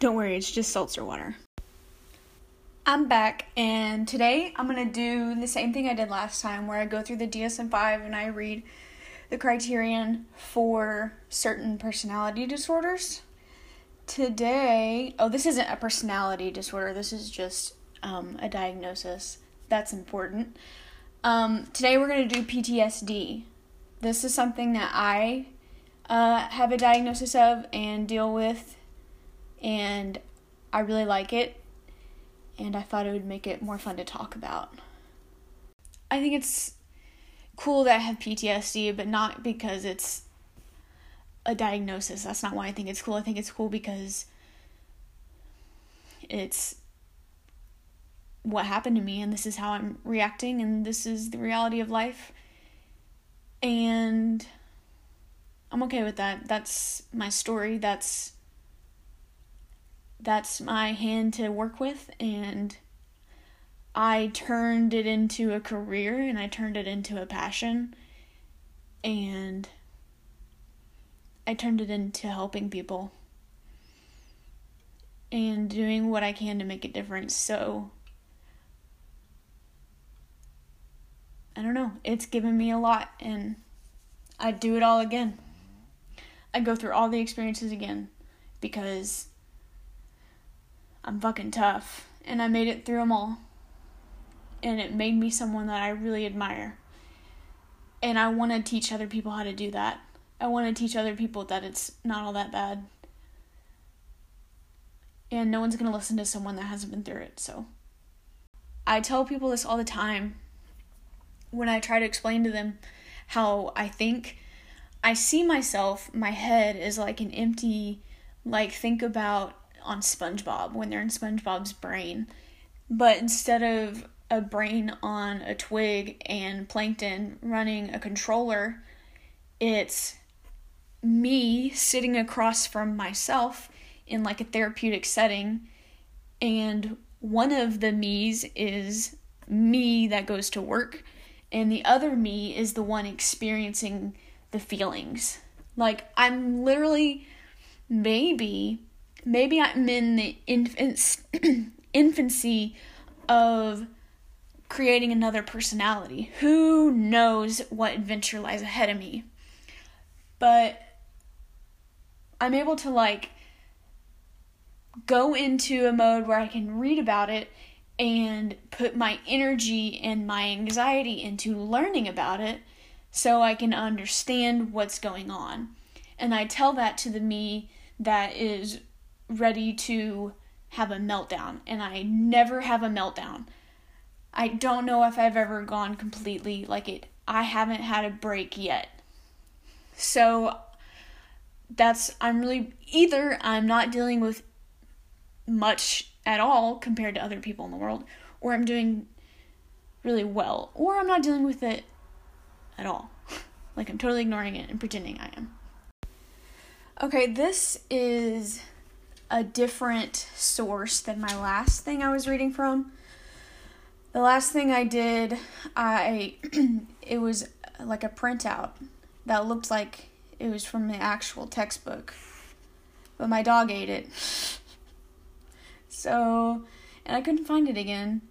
Don't worry, it's just seltzer water. I'm back, and today I'm gonna do the same thing I did last time where I go through the DSM 5 and I read the criterion for certain personality disorders. Today, oh, this isn't a personality disorder, this is just um, a diagnosis. That's important. Um, today we're gonna do PTSD. This is something that I uh, have a diagnosis of and deal with and I really like it, and I thought it would make it more fun to talk about. I think it's cool that I have PTSD, but not because it's a diagnosis. That's not why I think it's cool. I think it's cool because it's what happened to me, and this is how I'm reacting, and this is the reality of life. And I'm okay with that. That's my story. That's that's my hand to work with and I turned it into a career and I turned it into a passion and I turned it into helping people and doing what I can to make a difference. So I don't know, it's given me a lot and I'd do it all again. I'd go through all the experiences again because I'm fucking tough. And I made it through them all. And it made me someone that I really admire. And I want to teach other people how to do that. I want to teach other people that it's not all that bad. And no one's going to listen to someone that hasn't been through it, so. I tell people this all the time when I try to explain to them how I think. I see myself, my head is like an empty, like, think about on SpongeBob when they're in SpongeBob's brain. But instead of a brain on a twig and Plankton running a controller, it's me sitting across from myself in like a therapeutic setting. And one of the me's is me that goes to work, and the other me is the one experiencing the feelings. Like, I'm literally maybe maybe I'm in the infancy of creating another personality. Who knows what adventure lies ahead of me? But I'm able to like go into a mode where I can read about it and put my energy and my anxiety into learning about it so I can understand what's going on. And I tell that to the me that is ready to have a meltdown, and I never have a meltdown. I don't know if I've ever gone completely like it. I haven't had a break yet. So that's I'm really either I'm not dealing with much at all compared to other people in the world or I'm doing really well or I'm not dealing with it at all. like I'm totally ignoring it and pretending I am. Okay, this is a different source than my last thing I was reading from. The last thing I did, I it was like a printout that looked like it was from the actual textbook. But my dog ate it. So, and I couldn't find it again.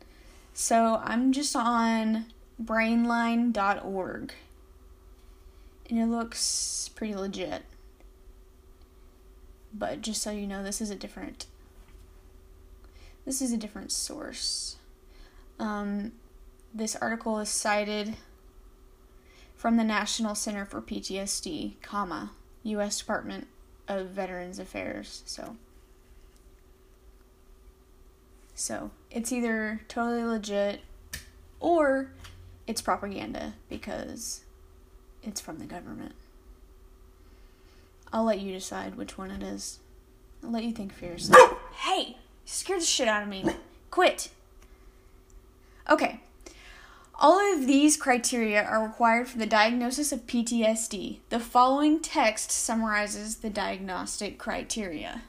So, I'm just on brainline.org. And it looks pretty legit. But just so you know, this is a different this is a different source. Um, this article is cited from the National Center for PTSD, comma, U.S. Department of Veterans Affairs. So, so it's either totally legit or it's propaganda because it's from the government. I'll let you decide which one it is. I'll let you think for yourself. hey! You scared the shit out of me. Quit! Okay. All of these criteria are required for the diagnosis of PTSD. The following text summarizes the diagnostic criteria.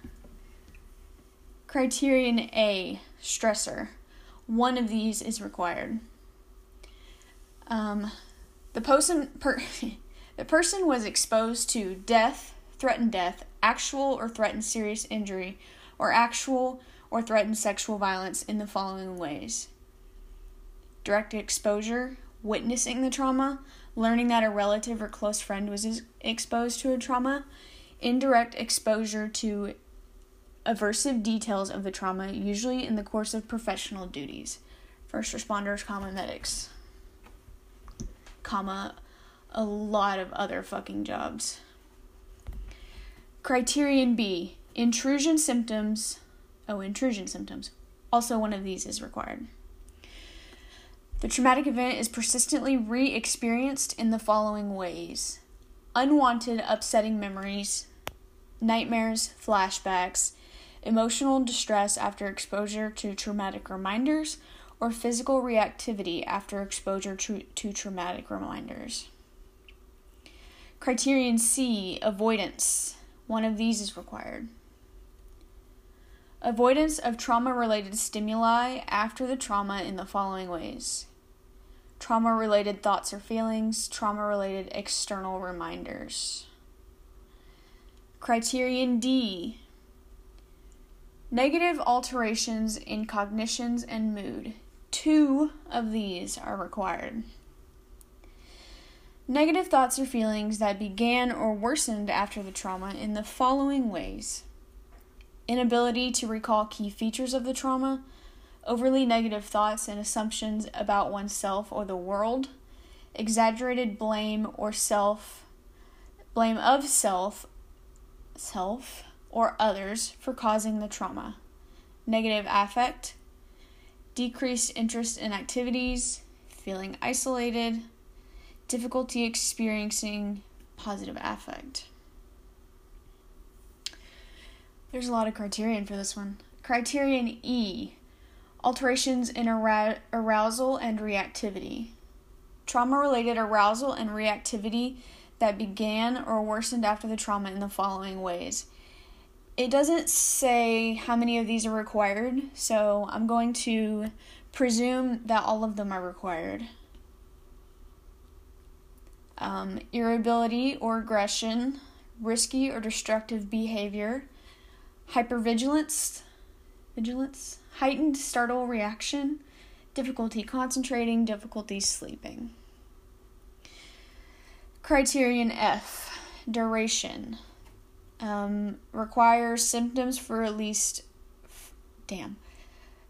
Criterion A stressor. One of these is required. Um, the person per, the person was exposed to death, threatened death, actual or threatened serious injury, or actual or threatened sexual violence in the following ways: direct exposure, witnessing the trauma, learning that a relative or close friend was exposed to a trauma, indirect exposure to aversive details of the trauma, usually in the course of professional duties. First responders, comma medics, comma a lot of other fucking jobs. Criterion B intrusion symptoms. Oh, intrusion symptoms. Also, one of these is required. The traumatic event is persistently re experienced in the following ways unwanted, upsetting memories, nightmares, flashbacks, emotional distress after exposure to traumatic reminders, or physical reactivity after exposure to, to traumatic reminders. Criterion C avoidance. One of these is required. Avoidance of trauma related stimuli after the trauma in the following ways trauma related thoughts or feelings, trauma related external reminders. Criterion D Negative alterations in cognitions and mood. Two of these are required. Negative thoughts or feelings that began or worsened after the trauma in the following ways. Inability to recall key features of the trauma, overly negative thoughts and assumptions about oneself or the world, exaggerated blame or self blame of self self or others for causing the trauma, negative affect, decreased interest in activities, feeling isolated, difficulty experiencing positive affect. There's a lot of criterion for this one. Criterion E alterations in arousal and reactivity. Trauma related arousal and reactivity that began or worsened after the trauma in the following ways it doesn't say how many of these are required, so I'm going to presume that all of them are required. Um, irritability or aggression, risky or destructive behavior, hypervigilance, vigilance, heightened startle reaction, difficulty concentrating, difficulty sleeping. Criterion F duration um, requires symptoms for at least, damn,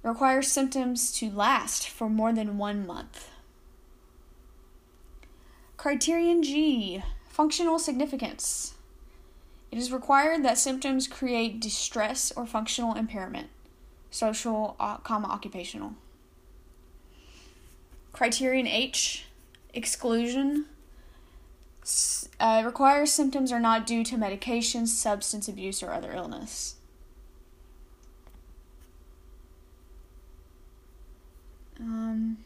requires symptoms to last for more than one month. Criterion G Functional significance. It is required that symptoms create distress or functional impairment, social, uh, comma, occupational. Criterion H Exclusion uh, requires symptoms are not due to medications, substance abuse, or other illness. Um,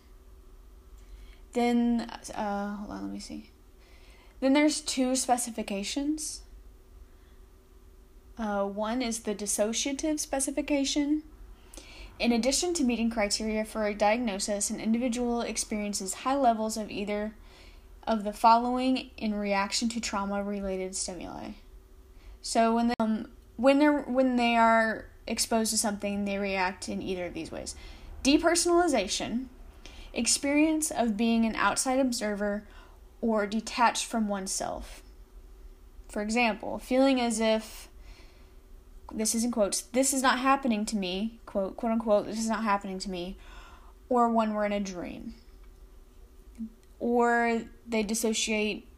then, uh, hold on, let me see. Then there's two specifications. Uh, one is the dissociative specification. In addition to meeting criteria for a diagnosis, an individual experiences high levels of either of the following in reaction to trauma related stimuli. So when they, um, when they when they are exposed to something, they react in either of these ways. Depersonalization, experience of being an outside observer or detached from oneself. For example, feeling as if this is in quotes, this is not happening to me, quote, quote unquote, this is not happening to me, or when we're in a dream or they dissociate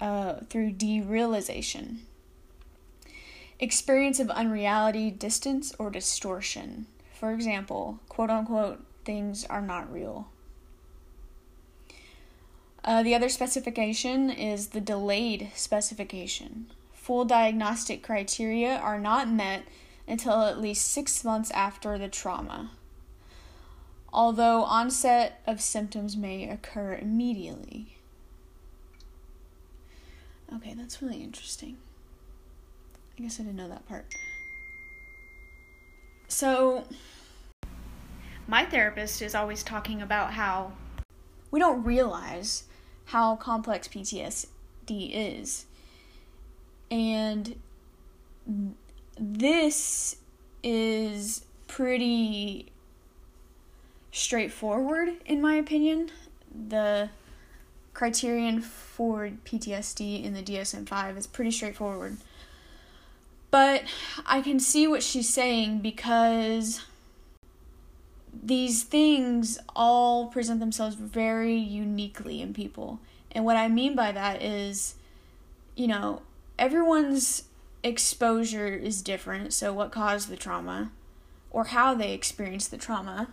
uh, through derealization. Experience of unreality, distance, or distortion. For example, quote unquote, things are not real. Uh, the other specification is the delayed specification. Full diagnostic criteria are not met until at least six months after the trauma. although onset of symptoms may occur immediately. Okay, that's really interesting. I guess I didn't know that part. So, my therapist is always talking about how we don't realize how complex PTSD is. And this is pretty straightforward, in my opinion. The criterion for PTSD in the DSM 5 is pretty straightforward. But I can see what she's saying because these things all present themselves very uniquely in people. And what I mean by that is, you know, everyone's exposure is different. So, what caused the trauma or how they experienced the trauma.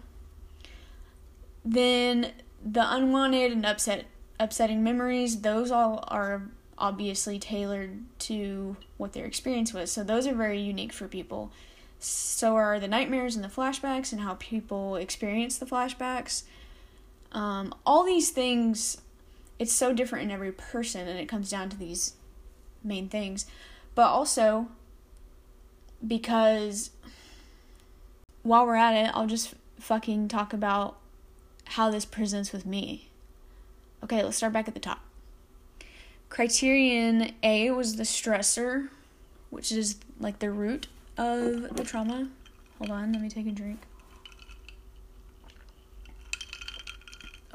Then, the unwanted and upset upsetting memories, those all are obviously tailored to what their experience was. So those are very unique for people. So are the nightmares and the flashbacks and how people experience the flashbacks. Um, all these things, it's so different in every person, and it comes down to these main things. But also, because while we're at it, I'll just fucking talk about how this presents with me. Okay, let's start back at the top. Criterion A was the stressor, which is like the root of the trauma. Hold on, let me take a drink.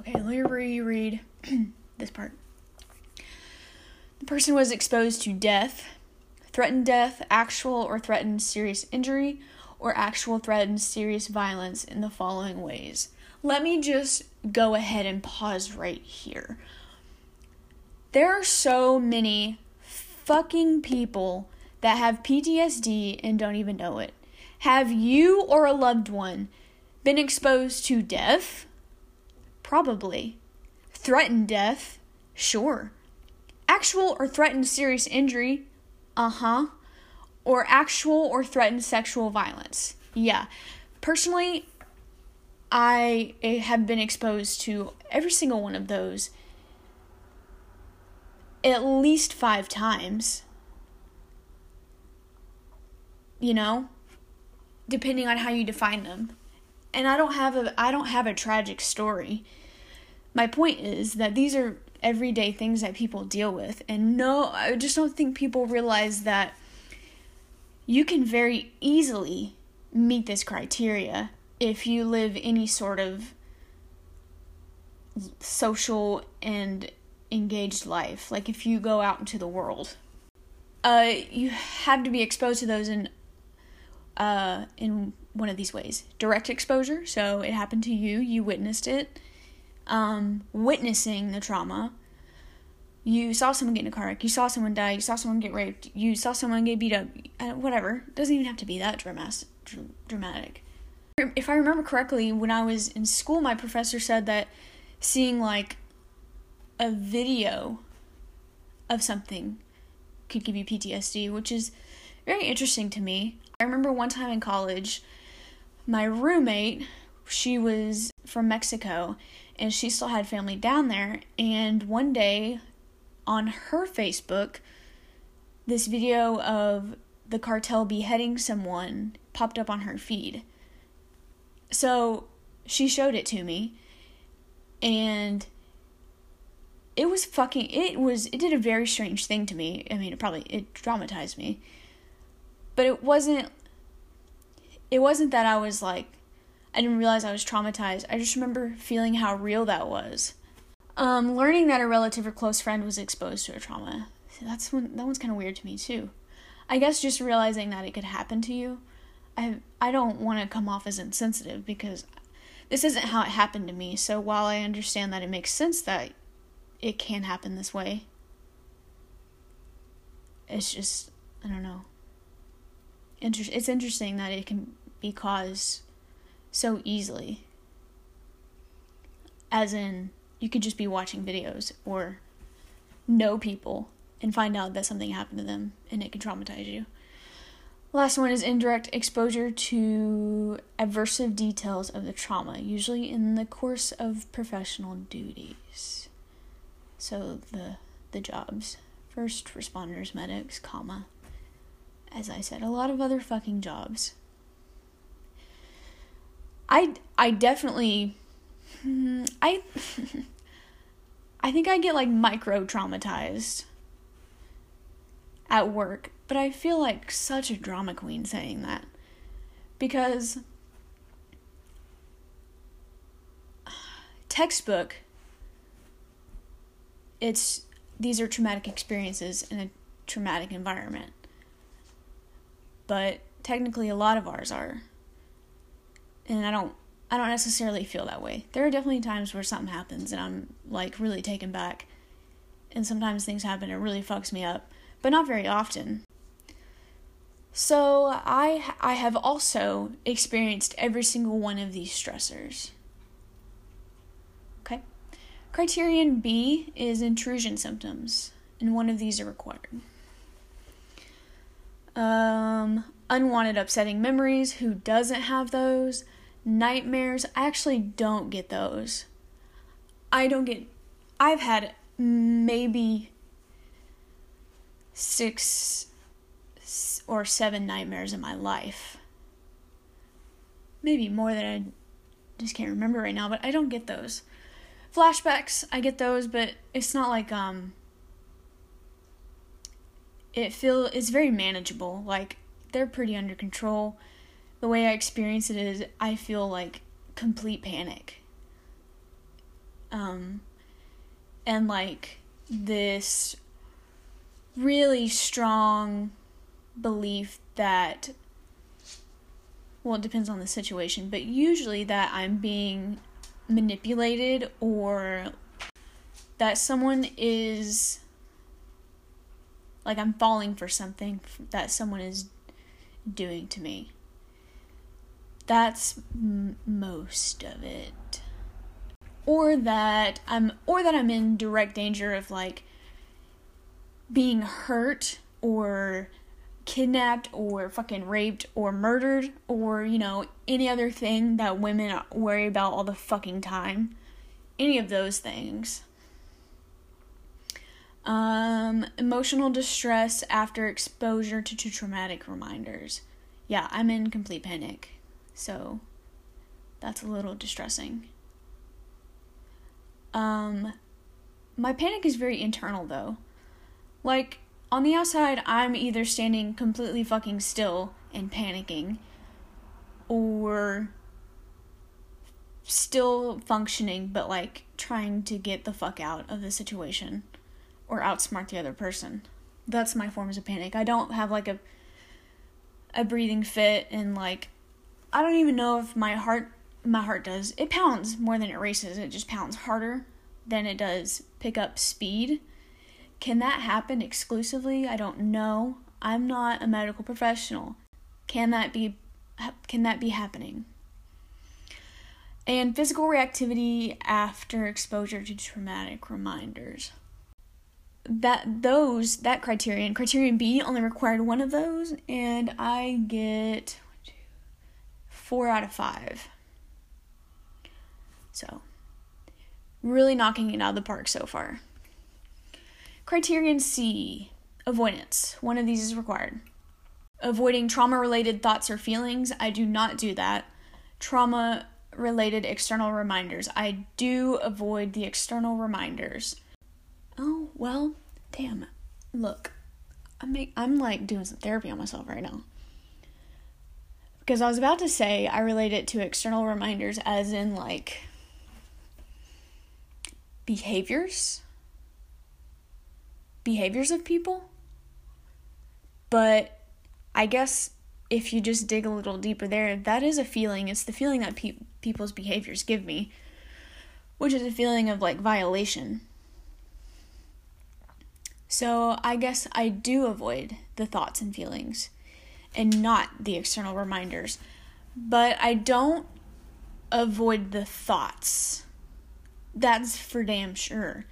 Okay, let me reread this part. The person was exposed to death, threatened death, actual or threatened serious injury, or actual threatened serious violence in the following ways. Let me just go ahead and pause right here. There are so many fucking people that have PTSD and don't even know it. Have you or a loved one been exposed to death? Probably. Threatened death? Sure. Actual or threatened serious injury? Uh huh. Or actual or threatened sexual violence? Yeah. Personally, I have been exposed to every single one of those at least five times. You know? Depending on how you define them. And I don't have a I don't have a tragic story. My point is that these are everyday things that people deal with. And no, I just don't think people realize that you can very easily meet this criteria if you live any sort of social and engaged life, like if you go out into the world, uh, you have to be exposed to those in uh, in one of these ways: direct exposure. So it happened to you, you witnessed it. Um, witnessing the trauma. You saw someone get in a car wreck. You saw someone die. You saw someone get raped. You saw someone get beat up. Uh, whatever. It doesn't even have to be that dramatic. Dramatic. If I remember correctly, when I was in school, my professor said that seeing like a video of something could give you PTSD, which is very interesting to me. I remember one time in college, my roommate, she was from Mexico and she still had family down there. And one day on her Facebook, this video of the cartel beheading someone popped up on her feed. So she showed it to me. And it was fucking it was it did a very strange thing to me. I mean, it probably it traumatized me. But it wasn't it wasn't that I was like I didn't realize I was traumatized. I just remember feeling how real that was. Um, learning that a relative or close friend was exposed to a trauma. That's when that one's kind of weird to me too. I guess just realizing that it could happen to you. I I don't want to come off as insensitive because this isn't how it happened to me. So while I understand that it makes sense that it can happen this way. It's just, I don't know. Inter- it's interesting that it can be caused so easily. As in, you could just be watching videos or know people and find out that something happened to them and it can traumatize you. Last one is indirect exposure to aversive details of the trauma, usually in the course of professional duties. So the the jobs, first responders, medics, comma. As I said, a lot of other fucking jobs. I I definitely hmm, I I think I get like micro traumatized at work, but I feel like such a drama queen saying that because textbook it's these are traumatic experiences in a traumatic environment. But technically a lot of ours are. And I don't I don't necessarily feel that way. There are definitely times where something happens and I'm like really taken back. And sometimes things happen it really fucks me up but not very often. So I I have also experienced every single one of these stressors. Okay. Criterion B is intrusion symptoms, and one of these are required. Um, unwanted upsetting memories, who doesn't have those? Nightmares, I actually don't get those. I don't get I've had maybe six or seven nightmares in my life. Maybe more than I just can't remember right now, but I don't get those. Flashbacks, I get those, but it's not like um it feel it's very manageable. Like they're pretty under control. The way I experience it is I feel like complete panic. Um and like this really strong belief that well, it depends on the situation, but usually that I'm being manipulated or that someone is like I'm falling for something that someone is doing to me. That's m- most of it. Or that I'm or that I'm in direct danger of like being hurt or kidnapped or fucking raped or murdered or, you know, any other thing that women worry about all the fucking time. Any of those things. Um, emotional distress after exposure to, traumatic reminders. Yeah, I'm in complete panic. So that's a little distressing. Um, my panic is very internal though. Like, on the outside, I'm either standing completely fucking still and panicking, or still functioning, but like trying to get the fuck out of the situation or outsmart the other person. That's my forms of panic. I don't have like a a breathing fit and like I don't even know if my heart my heart does. It pounds more than it races. It just pounds harder than it does pick up speed. Can that happen exclusively? I don't know. I'm not a medical professional. Can that be can that be happening? And physical reactivity after exposure to traumatic reminders. That those that criterion, criterion B only required one of those and I get 4 out of 5. So, really knocking it out of the park so far. Criterion C avoidance. One of these is required. Avoiding trauma related thoughts or feelings. I do not do that. Trauma related external reminders. I do avoid the external reminders. Oh, well, damn. Look, I'm, make, I'm like doing some therapy on myself right now. Because I was about to say I relate it to external reminders as in like behaviors behaviors of people. But I guess if you just dig a little deeper there, that is a feeling. It's the feeling that pe- people's behaviors give me, which is a feeling of like violation. So I guess I do avoid the thoughts and feelings and not the external reminders. But I don't avoid the thoughts. That's for damn sure.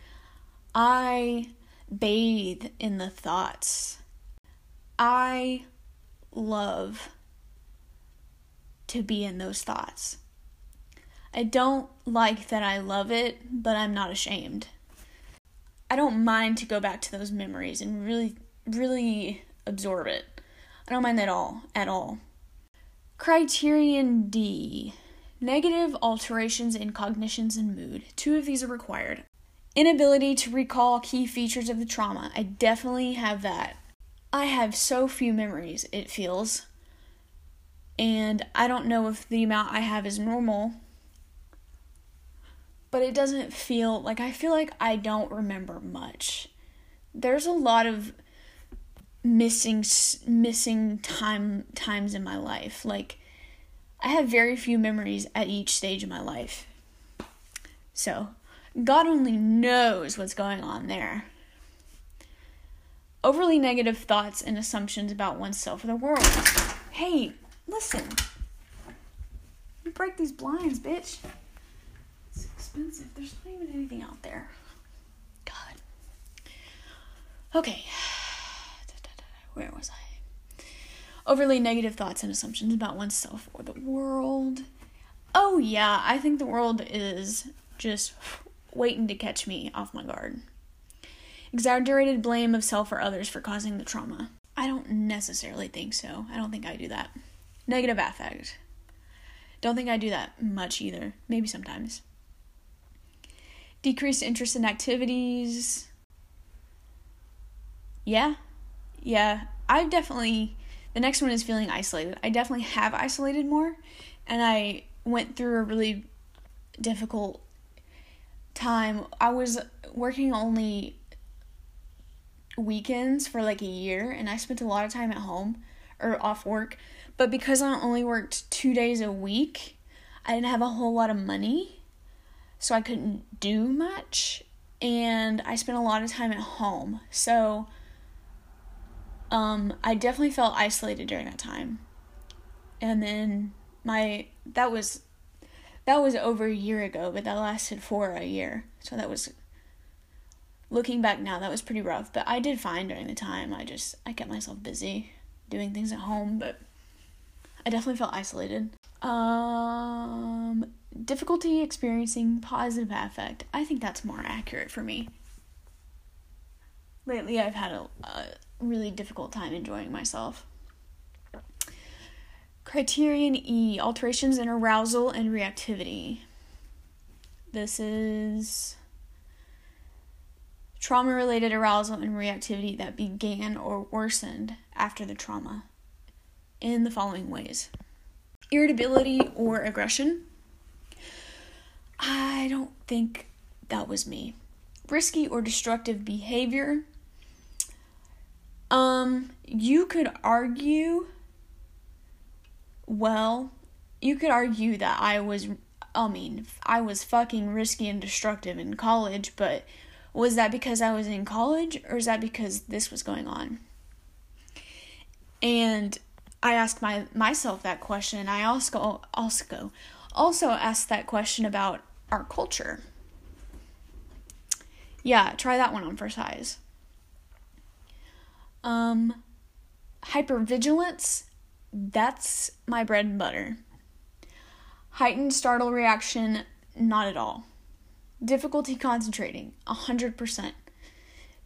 I bathe in the thoughts. I love to be in those thoughts. I don't like that I love it, but I'm not ashamed. I don't mind to go back to those memories and really, really absorb it. I don't mind that at all, at all. Criterion D negative alterations in cognitions and mood. Two of these are required. Inability to recall key features of the trauma. I definitely have that. I have so few memories, it feels. And I don't know if the amount I have is normal but it doesn't feel like I feel like I don't remember much. There's a lot of missing missing time times in my life. Like I have very few memories at each stage of my life. So, God only knows what's going on there. Overly negative thoughts and assumptions about oneself or the world. Hey, listen. You break these blinds, bitch expensive. There's not even anything out there. God. Okay. Where was I? Overly negative thoughts and assumptions about oneself or the world. Oh, yeah, I think the world is just waiting to catch me off my guard. Exaggerated blame of self or others for causing the trauma. I don't necessarily think so. I don't think I do that. Negative affect. Don't think I do that much either. Maybe sometimes decreased interest in activities. Yeah. Yeah. I've definitely the next one is feeling isolated. I definitely have isolated more and I went through a really difficult time. I was working only weekends for like a year and I spent a lot of time at home or off work. But because I only worked 2 days a week, I didn't have a whole lot of money so I couldn't do much and I spent a lot of time at home. So um I definitely felt isolated during that time. And then my that was that was over a year ago, but that lasted for a year. So that was looking back now, that was pretty rough, but I did fine during the time. I just I kept myself busy doing things at home, but I definitely felt isolated. Um difficulty experiencing positive affect. I think that's more accurate for me. Lately, I've had a, a really difficult time enjoying myself. Criterion E alterations in arousal and reactivity. This is trauma related arousal and reactivity that began or worsened after the trauma in the following ways irritability or aggression, I don't think that was me. Risky or destructive behavior. Um, you could argue, well, you could argue that I was, I mean, I was fucking risky and destructive in college, but was that because I was in college or is that because this was going on? And I ask my myself that question. And I also also also ask that question about our culture. Yeah, try that one on for size. Um, hypervigilance, that's my bread and butter. Heightened startle reaction, not at all. Difficulty concentrating, 100%.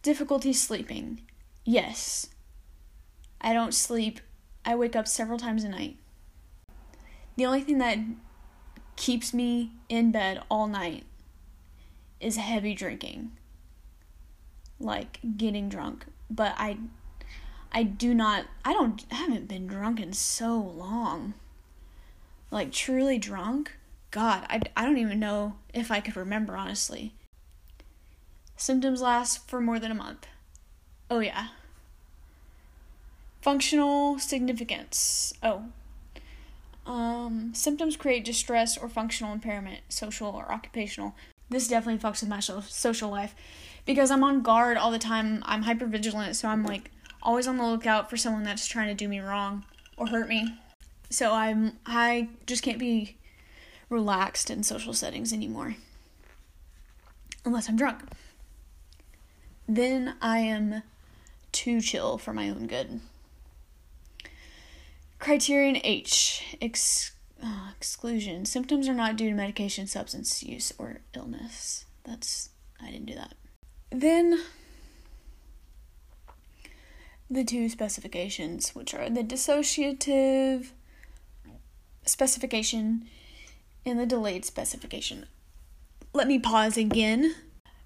Difficulty sleeping, yes. I don't sleep, I wake up several times a night. The only thing that keeps me in bed all night is heavy drinking. Like getting drunk. But I I do not I don't I haven't been drunk in so long. Like truly drunk? God, I, I don't even know if I could remember honestly. Symptoms last for more than a month. Oh yeah. Functional significance. Oh, um, symptoms create distress or functional impairment, social or occupational. This definitely fucks with my social life because I'm on guard all the time. I'm hyper vigilant, so I'm like always on the lookout for someone that's trying to do me wrong or hurt me. So I'm I just can't be relaxed in social settings anymore unless I'm drunk. Then I am too chill for my own good. Criterion H ex- uh, exclusion. Symptoms are not due to medication, substance use, or illness. That's, I didn't do that. Then the two specifications, which are the dissociative specification and the delayed specification. Let me pause again.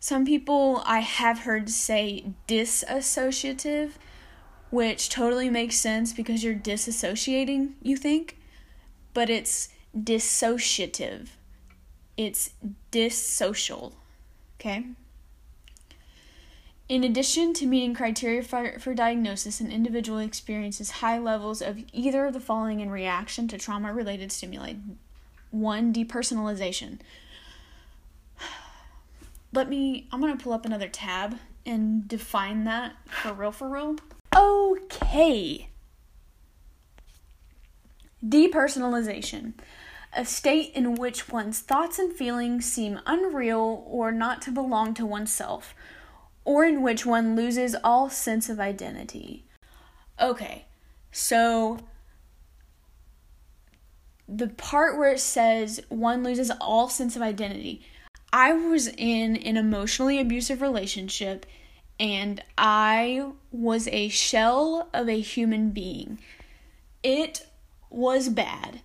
Some people I have heard say disassociative, which totally makes sense because you're disassociating, you think, but it's dissociative. It's dissocial. Okay? In addition to meeting criteria for, for diagnosis, an individual experiences high levels of either of the following in reaction to trauma related stimuli. One, depersonalization. Let me, I'm going to pull up another tab and define that for real, for real. Okay. Depersonalization. A state in which one's thoughts and feelings seem unreal or not to belong to oneself or in which one loses all sense of identity. Okay, so the part where it says one loses all sense of identity. I was in an emotionally abusive relationship and I was a shell of a human being. It was bad.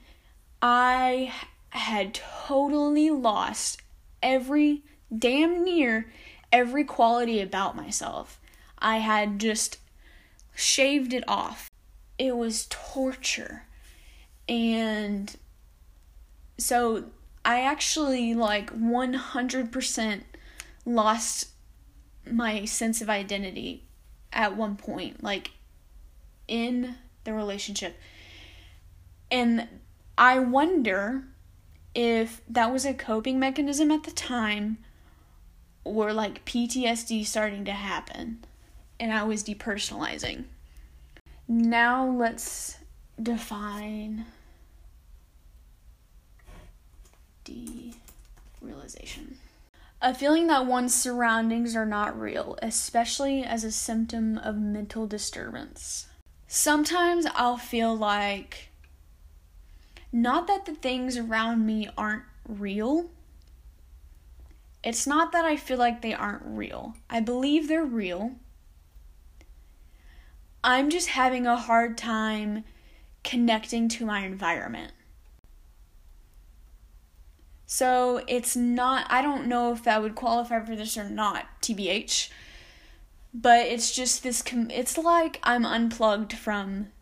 I had totally lost every damn near every quality about myself. I had just shaved it off. It was torture. And so I actually like 100% lost my sense of identity at one point, like in the relationship. And I wonder if that was a coping mechanism at the time or like PTSD starting to happen and I was depersonalizing. Now let's define derealization. A feeling that one's surroundings are not real, especially as a symptom of mental disturbance. Sometimes I'll feel like not that the things around me aren't real, it's not that I feel like they aren't real. I believe they're real. I'm just having a hard time connecting to my environment. So it's not, I don't know if that would qualify for this or not, TBH. But it's just this, it's like I'm unplugged from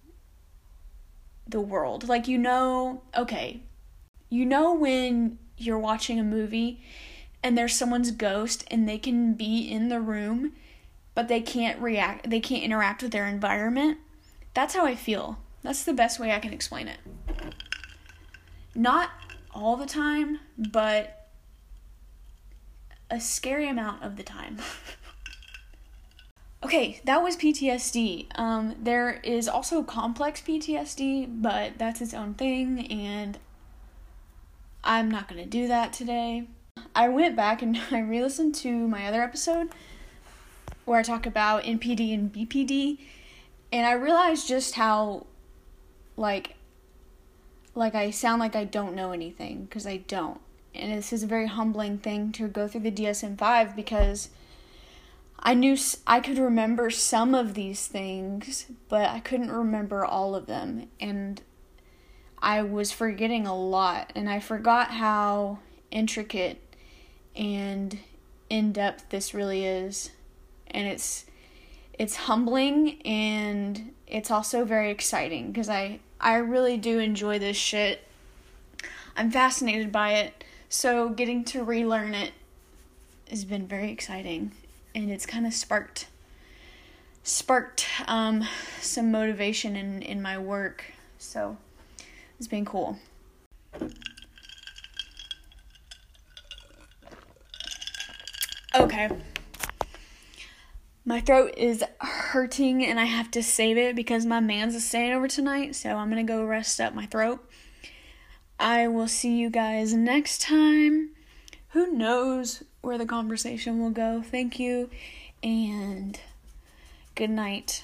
the world. Like, you know, okay, you know when you're watching a movie and there's someone's ghost and they can be in the room but they can't react they can't interact with their environment that's how i feel that's the best way i can explain it not all the time but a scary amount of the time. Okay that was ptsd um, there is also complex ptsd but that's its own thing and i'm not to do that today. I went back and I re listened to my other episode where I talk about NPD and BPD, and I realized just how, like, like I sound like I don't know anything because I don't. And this is a very humbling thing to go through the DSM 5 because I knew I could remember some of these things, but I couldn't remember all of them. And I was forgetting a lot, and I forgot how intricate and in depth this really is. And it's it's humbling and it's also very exciting because I I really do enjoy this shit. I'm fascinated by it. So getting to relearn it has been very exciting and it's kind of sparked sparked um, some motivation in in my work. So it's been cool. Okay. My throat is hurting and I have to save it because my man's is staying over tonight, so I'm gonna go rest up my throat. I will see you guys next time. Who knows where the conversation will go? Thank you and good night.